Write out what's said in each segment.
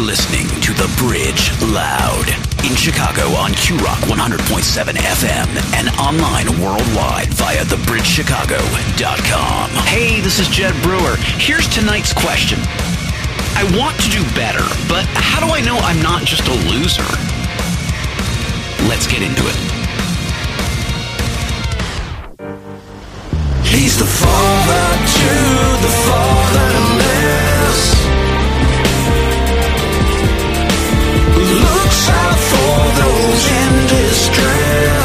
listening to The Bridge Loud in Chicago on Q Rock 100.7 FM and online worldwide via thebridgechicago.com. Hey, this is Jed Brewer. Here's tonight's question. I want to do better, but how do I know I'm not just a loser? Let's get into it. He's the father to the fatherless. Looks out for those in distress.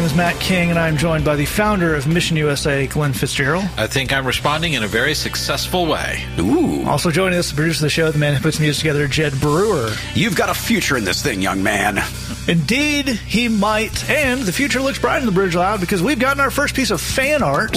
Name is Matt King, and I'm joined by the founder of Mission USA, Glenn Fitzgerald. I think I'm responding in a very successful way. Ooh, Also joining us, the producer of the show, the man who puts music together, Jed Brewer. you've got a future in this thing, young man. Indeed, he might, and the future looks bright in the Bridge Loud because we've gotten our first piece of fan art.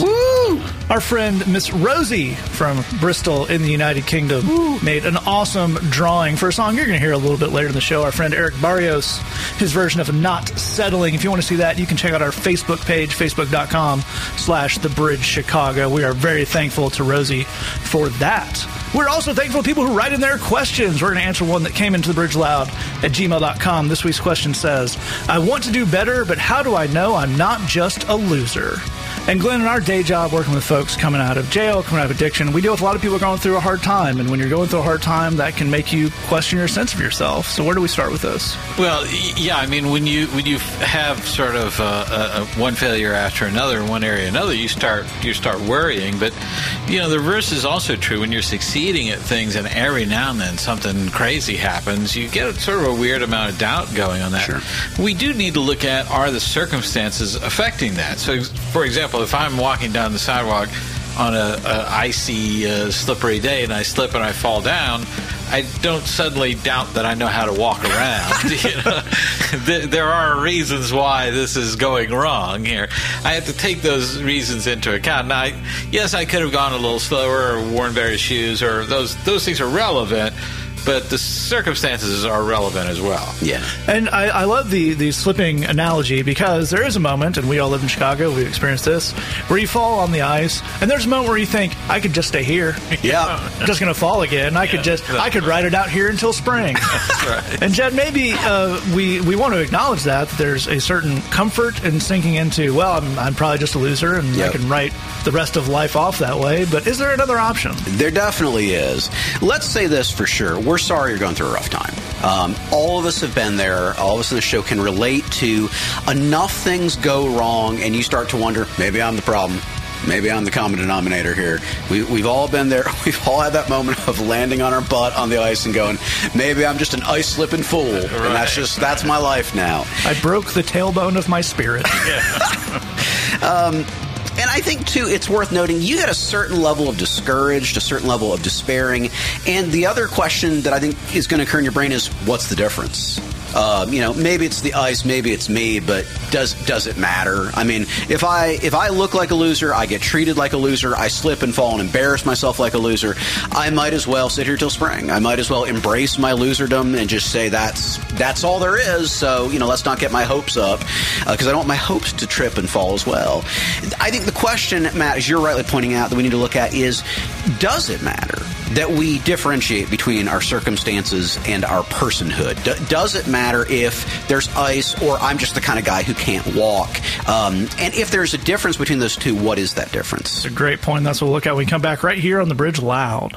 Our friend Miss Rosie from Bristol in the United Kingdom made an awesome drawing for a song you're going to hear a little bit later in the show. Our friend Eric Barrios, his version of Not Settling. If you want to see that, you can check out our Facebook page, facebook.com slash The Bridge Chicago. We are very thankful to Rosie for that. We're also thankful to people who write in their questions. We're going to answer one that came into the bridge loud at gmail.com. This week's question says, I want to do better, but how do I know I'm not just a loser? And Glenn, in our day job working with folks coming out of jail, coming out of addiction, we deal with a lot of people going through a hard time. And when you're going through a hard time, that can make you question your sense of yourself. So where do we start with this? Well, yeah, I mean, when you when you have sort of uh, uh, uh, one failure after another in one area or another, you start you start worrying. But you know, the reverse is also true. When you're succeeding at things, and every now and then something crazy happens, you get sort of a weird amount of doubt going on that. Sure. We do need to look at are the circumstances affecting that. So, for example, if I'm walking down the sidewalk on a, a icy, uh, slippery day and I slip and I fall down, I don't suddenly doubt that I know how to walk around. you know? There- are reasons why this is going wrong here. I have to take those reasons into account. Now, I, yes, I could have gone a little slower or worn better shoes, or those those things are relevant. But the circumstances are relevant as well. Yeah. And I, I love the, the slipping analogy because there is a moment, and we all live in Chicago, we've experienced this, where you fall on the ice, and there's a moment where you think, I could just stay here. Yeah. I'm just going to fall again. I could just, I could ride it out here until spring. And Jed, maybe uh, we we want to acknowledge that, that there's a certain comfort in sinking into, well, I'm, I'm probably just a loser, and I can write the rest of life off that way. But is there another option? There definitely is. Let's say this for sure. We're sorry you're going through a rough time. Um, all of us have been there. All of us in the show can relate to enough things go wrong, and you start to wonder, maybe I'm the problem. Maybe I'm the common denominator here. We, we've all been there. We've all had that moment of landing on our butt on the ice and going, maybe I'm just an ice slipping fool. And that's just, that's my life now. I broke the tailbone of my spirit. And I think too, it's worth noting you had a certain level of discouraged, a certain level of despairing, and the other question that I think is going to occur in your brain is, what's the difference? Um, you know, maybe it's the ice, maybe it's me, but does does it matter? I mean, if I if I look like a loser, I get treated like a loser, I slip and fall and embarrass myself like a loser, I might as well sit here till spring. I might as well embrace my loserdom and just say that's that's all there is. So you know, let's not get my hopes up because I don't want my hopes to trip and fall as well. I think the question, Matt, as you're rightly pointing out, that we need to look at is, does it matter? That we differentiate between our circumstances and our personhood. D- does it matter if there's ice or I'm just the kind of guy who can't walk? Um, and if there's a difference between those two, what is that difference? It's a great point. That's what we'll look at when we come back right here on the bridge loud.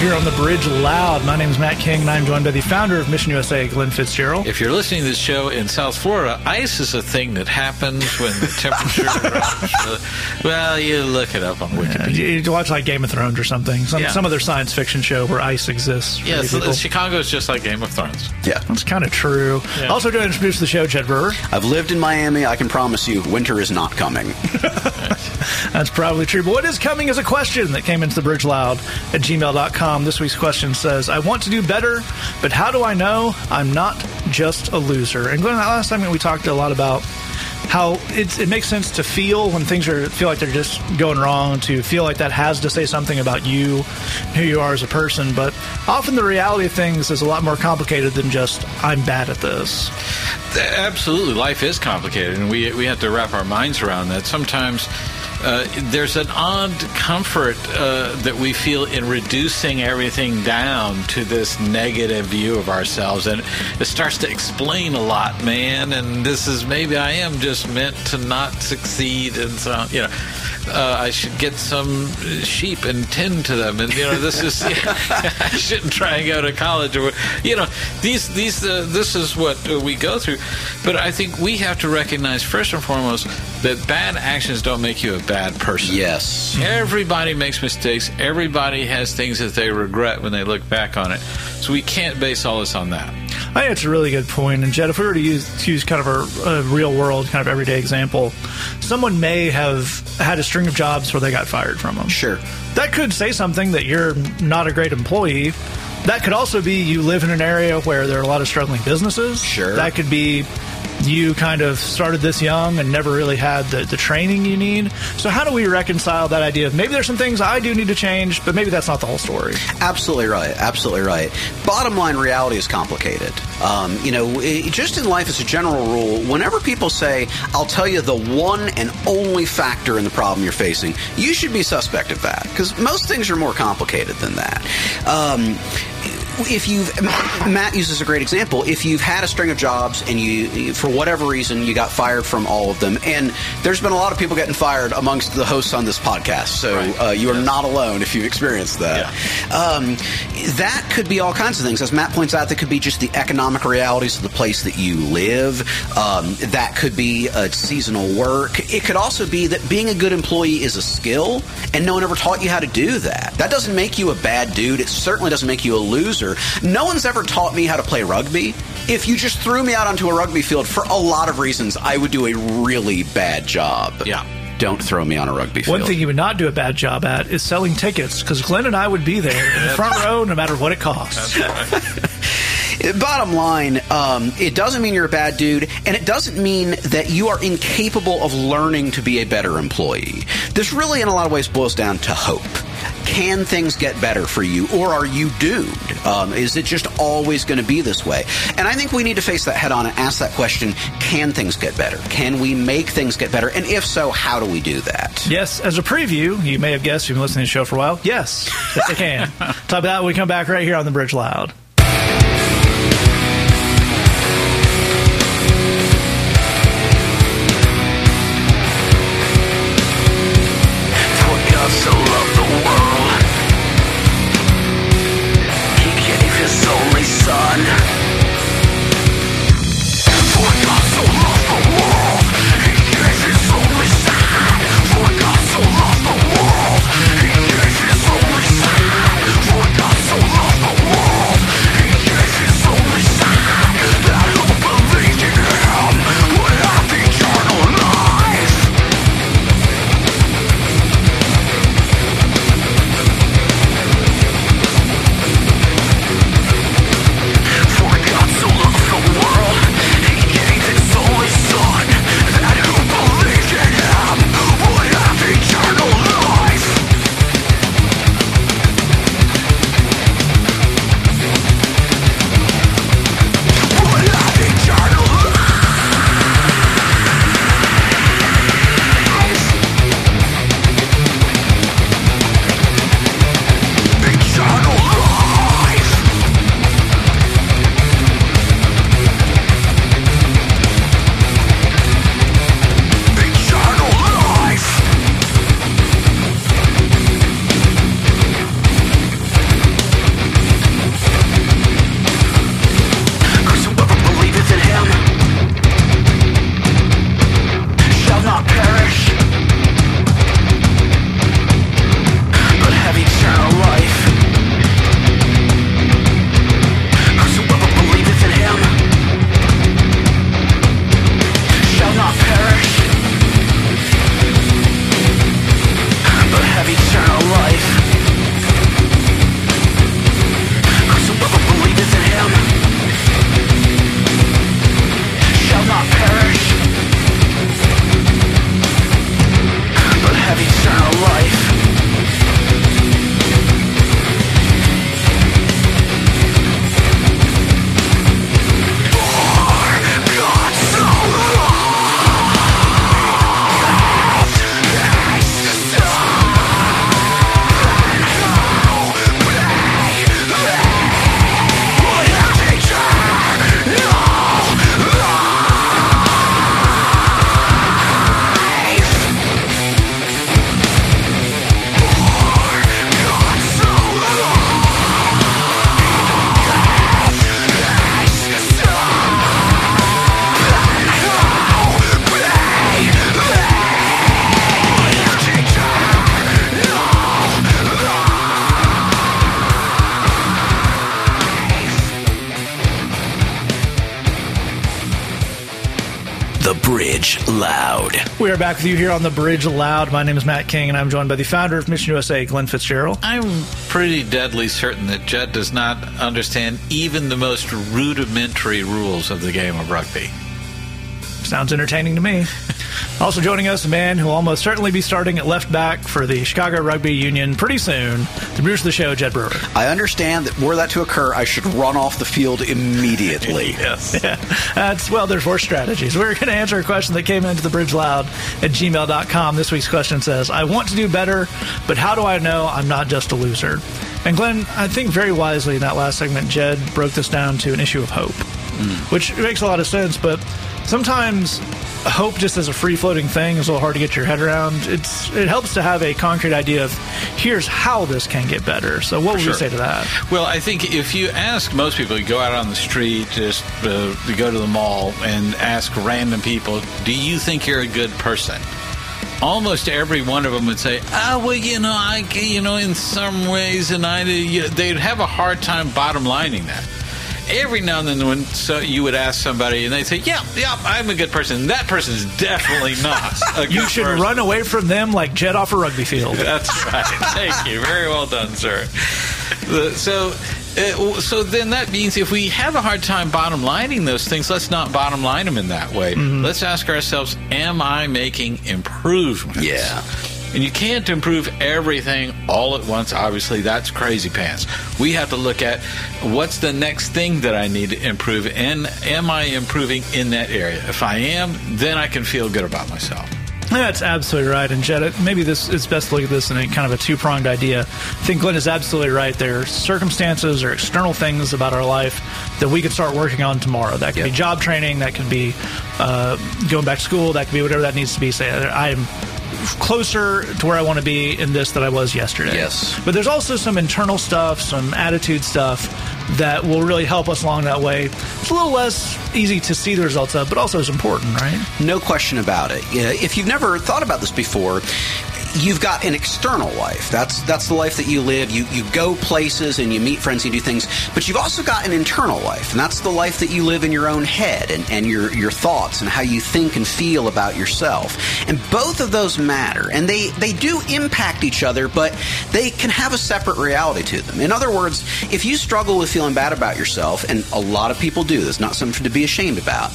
You here on the Bridge Loud. My name is Matt King, and I'm joined by the founder of Mission USA, Glenn Fitzgerald. If you're listening to this show in South Florida, ice is a thing that happens when the temperature drops. Well, you look it up on Wikipedia. you, you watch like Game of Thrones or something, some Yeah. some other science fiction show where ice exists. for Yeah, you so. Chicago is just like Game of Thrones. Yeah. That's kind of true. Yeah. Also, going to introduce the show, Jed Brewer. I've lived in Miami. I can promise you, winter is not coming. That's probably true. But what is coming is a question that came into the bridge loud at gmail.com. This week's question says, I want to do better, but how do I know I'm not just a loser? And Glenn, that last time we talked a lot about how it makes sense to feel when things are feel like they're just going wrong, to feel like that has to say something about you, who you are as a person. But often the reality of things is a lot more complicated than just I'm bad at this. Absolutely, life is complicated, and we we have to wrap our minds around that. Sometimes uh, there's an odd comfort uh, that we feel in reducing everything down to this negative view of ourselves, and it starts to explain a lot, man. And this is maybe I am just meant to not succeed, and so you know. Uh, I should get some sheep and tend to them, and you know this is. I shouldn't try and go to college, or you know these these uh, this is what we go through. But I think we have to recognize first and foremost that bad actions don't make you a bad person. Yes. Everybody makes mistakes. Everybody has things that they regret when they look back on it. So we can't base all this on that. I think it's a really good point. And Jed, if we were to use, to use kind of a, a real world, kind of everyday example, someone may have had a string of jobs where they got fired from them. Sure. That could say something that you're not a great employee. That could also be you live in an area where there are a lot of struggling businesses. Sure. That could be you kind of started this young and never really had the, the training you need. So, how do we reconcile that idea of maybe there's some things I do need to change, but maybe that's not the whole story? Absolutely right. Absolutely right. Bottom line, reality is complicated. Um, you know, it, just in life as a general rule, whenever people say, "I'll tell you the one and only factor in the problem you're facing," you should be suspect of that because most things are more complicated than that. Um, if you've Matt uses a great example. If you've had a string of jobs and you, for whatever reason, you got fired from all of them, and there's been a lot of people getting fired amongst the hosts on this podcast, so Right. uh, you are not alone if you've experienced that. Um, that could be all kinds of things. As Matt points out, that could be just the economic realities of the place that you live. Um, that could be uh, seasonal work. It could also be that being a good employee is a skill, and no one ever taught you how to do that. That doesn't make you a bad dude. It certainly doesn't make you a loser. No one's ever taught me how to play rugby. If you just threw me out onto a rugby field for a lot of reasons, I would do a really bad job. Yeah. Don't throw me on a rugby field. One thing you would not do a bad job at is selling tickets because Glenn and I would be there in the front row no matter what it costs. Bottom line, um, it doesn't mean you're a bad dude, and it doesn't mean that you are incapable of learning to be a better employee. This really, in a lot of ways, boils down to hope. Can things get better for you, or are you doomed? Um, is it just always going to be this way? And I think we need to face that head on and ask that question can things get better? Can we make things get better? And if so, how do we do that? Yes, as a preview, you may have guessed you've been listening to the show for a while. Yes, yes, they can. Talk about that when we come back right here on the Bridge Loud. Back with you here on the Bridge Loud. My name is Matt King, and I'm joined by the founder of Mission USA, Glenn Fitzgerald. I'm pretty deadly certain that Jed does not understand even the most rudimentary rules of the game of rugby. Sounds entertaining to me. Also joining us, a man who will almost certainly be starting at left back for the Chicago Rugby Union pretty soon, the producer of the show, Jed Brewer. I understand that were that to occur, I should run off the field immediately. Yes. Yeah, that's well. There's four strategies. We're going to answer a question that came into the bridge loud at gmail.com. This week's question says, "I want to do better, but how do I know I'm not just a loser?" And Glenn, I think very wisely in that last segment, Jed broke this down to an issue of hope, hmm. which makes a lot of sense. But sometimes hope just as a free floating thing is a little hard to get your head around. It's it helps to have a concrete idea of here's how this can get better. So what would you say to that? Well, I think if you ask most people, you go out on the street, just uh, go to the mall and ask random people, do you think you're a good person? Almost every one of them would say, "Ah, well, you know, I, you know, in some ways," and I, they'd have a hard time bottom lining that. Every now and then, when so you would ask somebody, and they say, "Yeah, yeah, I'm a good person," that person's definitely not. A good You should person. run away from them like Jed off a rugby field. That's right. Thank you. Very well done, sir. The- So, uh, so then that means if we have a hard time bottom lining those things, let's not bottom line them in that way. Let's ask ourselves: Am I making improvements? Yeah. And you can't improve everything all at once. Obviously, that's crazy pants. We have to look at what's the next thing that I need to improve, and am I improving in that area? If I am, then I can feel good about myself. That's absolutely right. And Jed, maybe this it's best to look at this in a kind of a two pronged idea. I think Glenn is absolutely right. There are circumstances or external things about our life that we could start working on tomorrow. That could be job training. That could be uh, going back to school. That could be whatever that needs to be. Say, I am closer to where I want to be in this than I was yesterday. Yes. But there's also some internal stuff, some attitude stuff that will really help us along that way. It's a little less easy to see the results of, but also is important, right? No question about it. If you've never thought about this before, you've got an external life. That's that's the life that you live. You you go places and you meet friends, you do things. But you've also got an internal life, and that's the life that you live in your own head and, and your your thoughts and how you think and feel about yourself. And both of those matter, and they they do impact each other, but they can have a separate reality to them. In other words, if you struggle with feeling bad about yourself, and a lot of people do, that's not something to be ashamed about.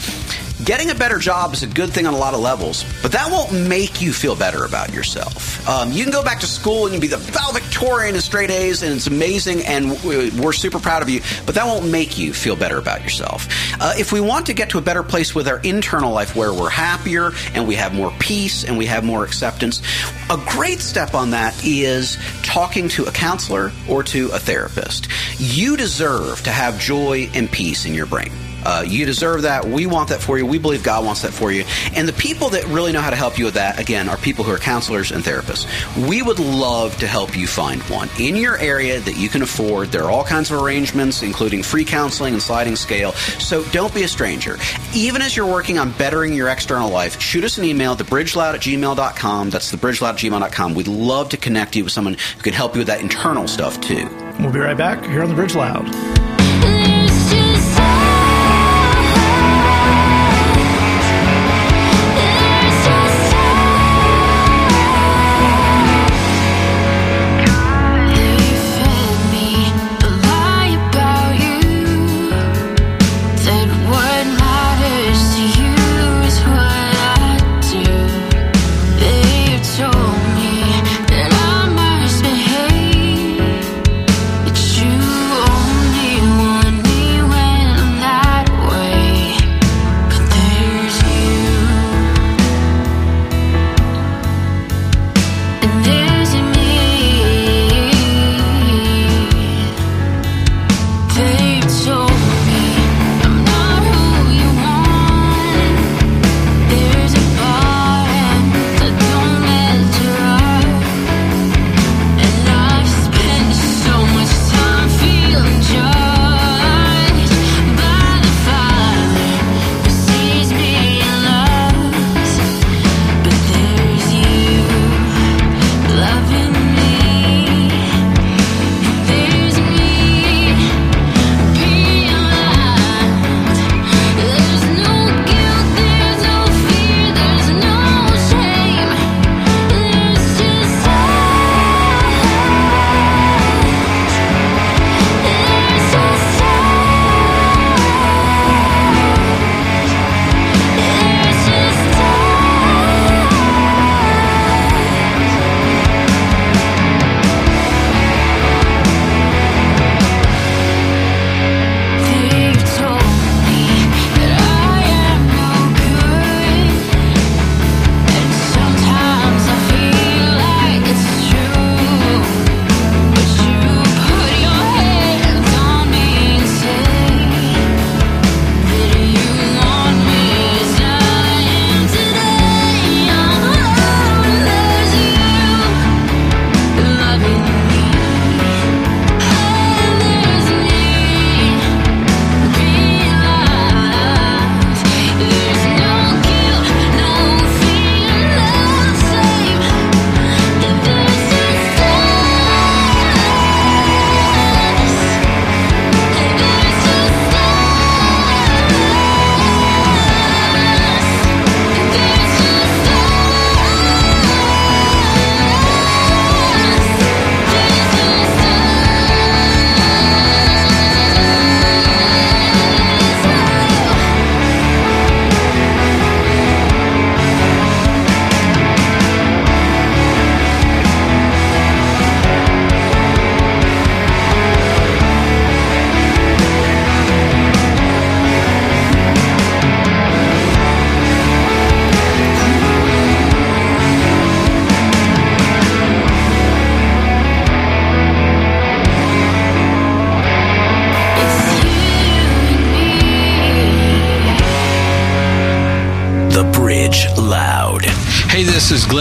Getting a better job is a good thing on a lot of levels, but that won't make you feel better about yourself. Um, you can go back to school and you can be the valedictorian in straight A's, and it's amazing, and we're super proud of you, but that won't make you feel better about yourself. Uh, if we want to get to a better place with our internal life where we're happier and we have more peace and we have more acceptance, a great step on that is talking to a counselor or to a therapist. You deserve to have joy and peace in your brain. Uh, you deserve that. We want that for you. We believe God wants that for you. And the people that really know how to help you with that, again, are people who are counselors and therapists. We would love to help you find one in your area that you can afford. There are all kinds of arrangements, including free counseling and sliding scale. So don't be a stranger. Even as you're working on bettering your external life, shoot us an email, thebridgeloud at gmail.com. That's thebridgeloud at gmail.com. We'd love to connect you with someone who can help you with that internal stuff too. We'll be right back here on the Bridge Loud.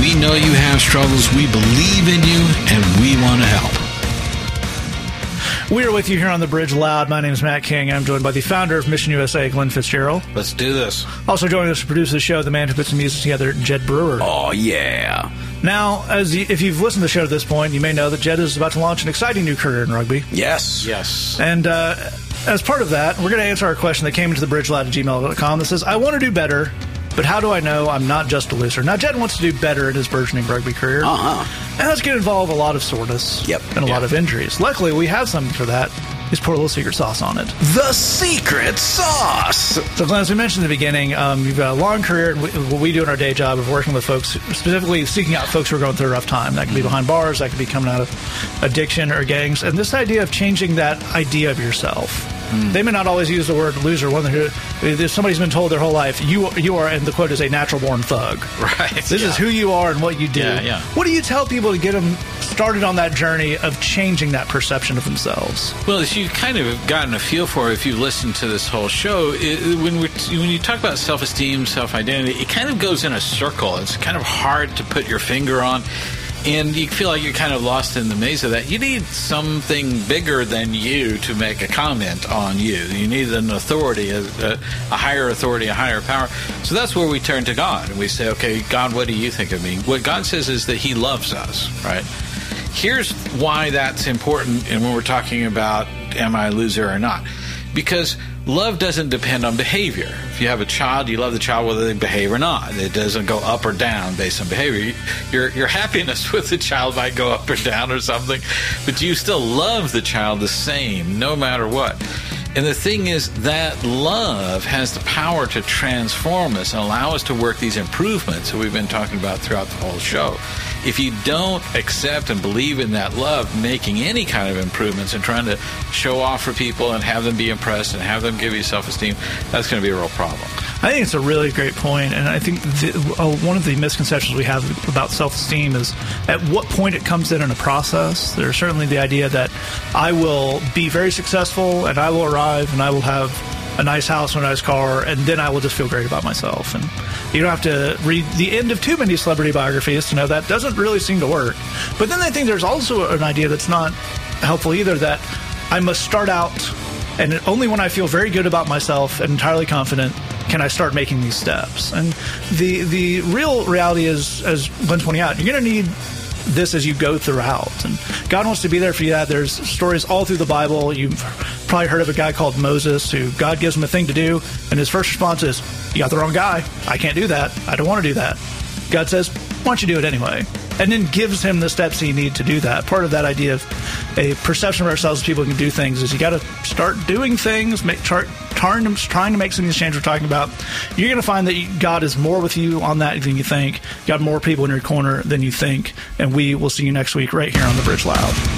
We know you have struggles. We believe in you and we want to help. We are with you here on the Bridge Loud. My name is Matt King. I'm joined by the founder of Mission USA, Glenn Fitzgerald. Let's do this. Also joining us to produce the show, the man who puts the music together, Jed Brewer. Oh yeah. Now, as you, if you've listened to the show at this point, you may know that Jed is about to launch an exciting new career in rugby. Yes. Yes. And uh, as part of that, we're going to answer our question that came into the bridgeloud at gmail.com that says, I want to do better, but how do I know I'm not just a loser? Now, Jed wants to do better in his burgeoning rugby career. Uh huh. And that's going to involve a lot of soreness Yep. and a lot of injuries. Luckily, we have something for that. Just pour a little secret sauce on it. The secret sauce. So, Glenn, as we mentioned in the beginning, um, you've got a long career in wh- what we do in our day job of working with folks, specifically seeking out folks who are going through a rough time. That could be behind bars, that could be coming out of addiction or gangs. And this idea of changing that idea of yourself. They may not always use the word loser. One who, if somebody's been told their whole life, you you are, and the quote is a natural born thug. Right. This yeah. is who you are and what you do. Yeah, yeah. What do you tell people to get them started on that journey of changing that perception of themselves? Well, as you've kind of gotten a feel for, if you listen to this whole show, it, when we when you talk about self-esteem, self-identity, it kind of goes in a circle. It's kind of hard to put your finger on, and you feel like you're kind of lost in the maze of that. You need something bigger than you to make a comment on you. You need an authority, a, a, higher authority, a higher power. So that's where we turn to God and we say, "Okay, God, what do you think of me?" What God says is that He loves us, right? Here's why that's important, and when we're talking about am I a loser or not, because love doesn't depend on behavior. If you have a child, you love the child whether they behave or not. It doesn't go up or down based on behavior. Your your happiness with the child might go up or down or something, but you still love the child the same, no matter what. And the thing is that love has the power to transform us and allow us to work these improvements that we've been talking about throughout the whole show. If you don't accept and believe in that love, making any kind of improvements and trying to show off for people and have them be impressed and have them give you self esteem, that's going to be a real problem. I think it's a really great point, and I think the, uh, one of the misconceptions we have about self-esteem is at what point it comes in in a process. There's certainly the idea that I will be very successful, and I will arrive, and I will have a nice house, and a nice car, and then I will just feel great about myself. And you don't have to read the end of too many celebrity biographies to know that doesn't really seem to work. But then I think there's also an idea that's not helpful either that I must start out and only when I feel very good about myself and entirely confident can I start making these steps. And the the real reality is, as Glenn's pointing out, you're going to need this as you go throughout. And God wants to be there for you. There's stories all through the Bible. You've probably heard of a guy called Moses who God gives him a thing to do, and his first response is, "You got the wrong guy. I can't do that. I don't want to do that." God says, "Why don't you do it anyway?" And then gives him the steps he need to do that. Part of that idea of a perception of ourselves as people can do things is you got to start doing things, make chart, trying to, trying to make some of these changes we're talking about. You're going to find that God is more with you on that than you think. You Got more people in your corner than you think. And we will see you next week right here on the Bridge Loud.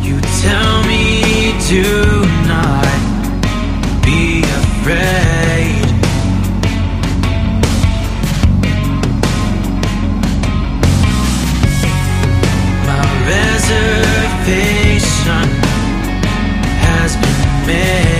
You tell me to not be afraid. My reservation has been made.